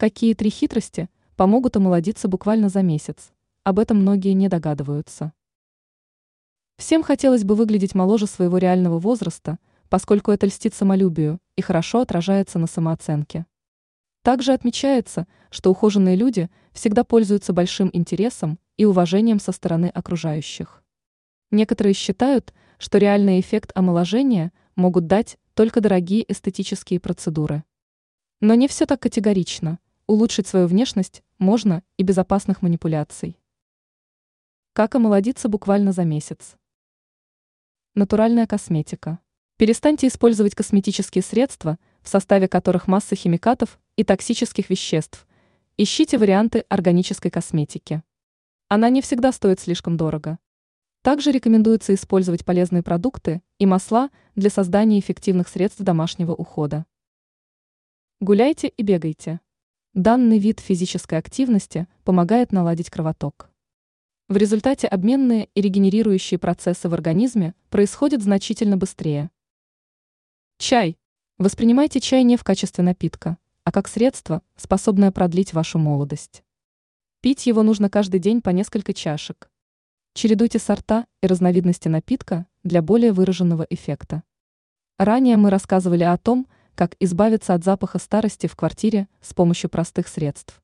Какие три хитрости помогут омолодиться буквально за месяц? Об этом многие не догадываются. Всем хотелось бы выглядеть моложе своего реального возраста, поскольку это льстит самолюбию и хорошо отражается на самооценке. Также отмечается, что ухоженные люди всегда пользуются большим интересом и уважением со стороны окружающих. Некоторые считают, что реальный эффект омоложения могут дать только дорогие эстетические процедуры. Но не все так категорично. Улучшить свою внешность можно и без опасных манипуляций. Как омолодиться буквально за месяц? Натуральная косметика. Перестаньте использовать косметические средства, в составе которых масса химикатов и токсических веществ. Ищите варианты органической косметики. Она не всегда стоит слишком дорого. Также рекомендуется использовать полезные продукты и масла для создания эффективных средств домашнего ухода. Гуляйте и бегайте. Данный вид физической активности помогает наладить кровоток. В результате обменные и регенерирующие процессы в организме происходят значительно быстрее. Чай. Воспринимайте чай не в качестве напитка, а как средство, способное продлить вашу молодость. Пить его нужно каждый день по несколько чашек. Чередуйте сорта и разновидности напитка для более выраженного эффекта. Ранее мы рассказывали о том, как избавиться от запаха старости в квартире с помощью простых средств.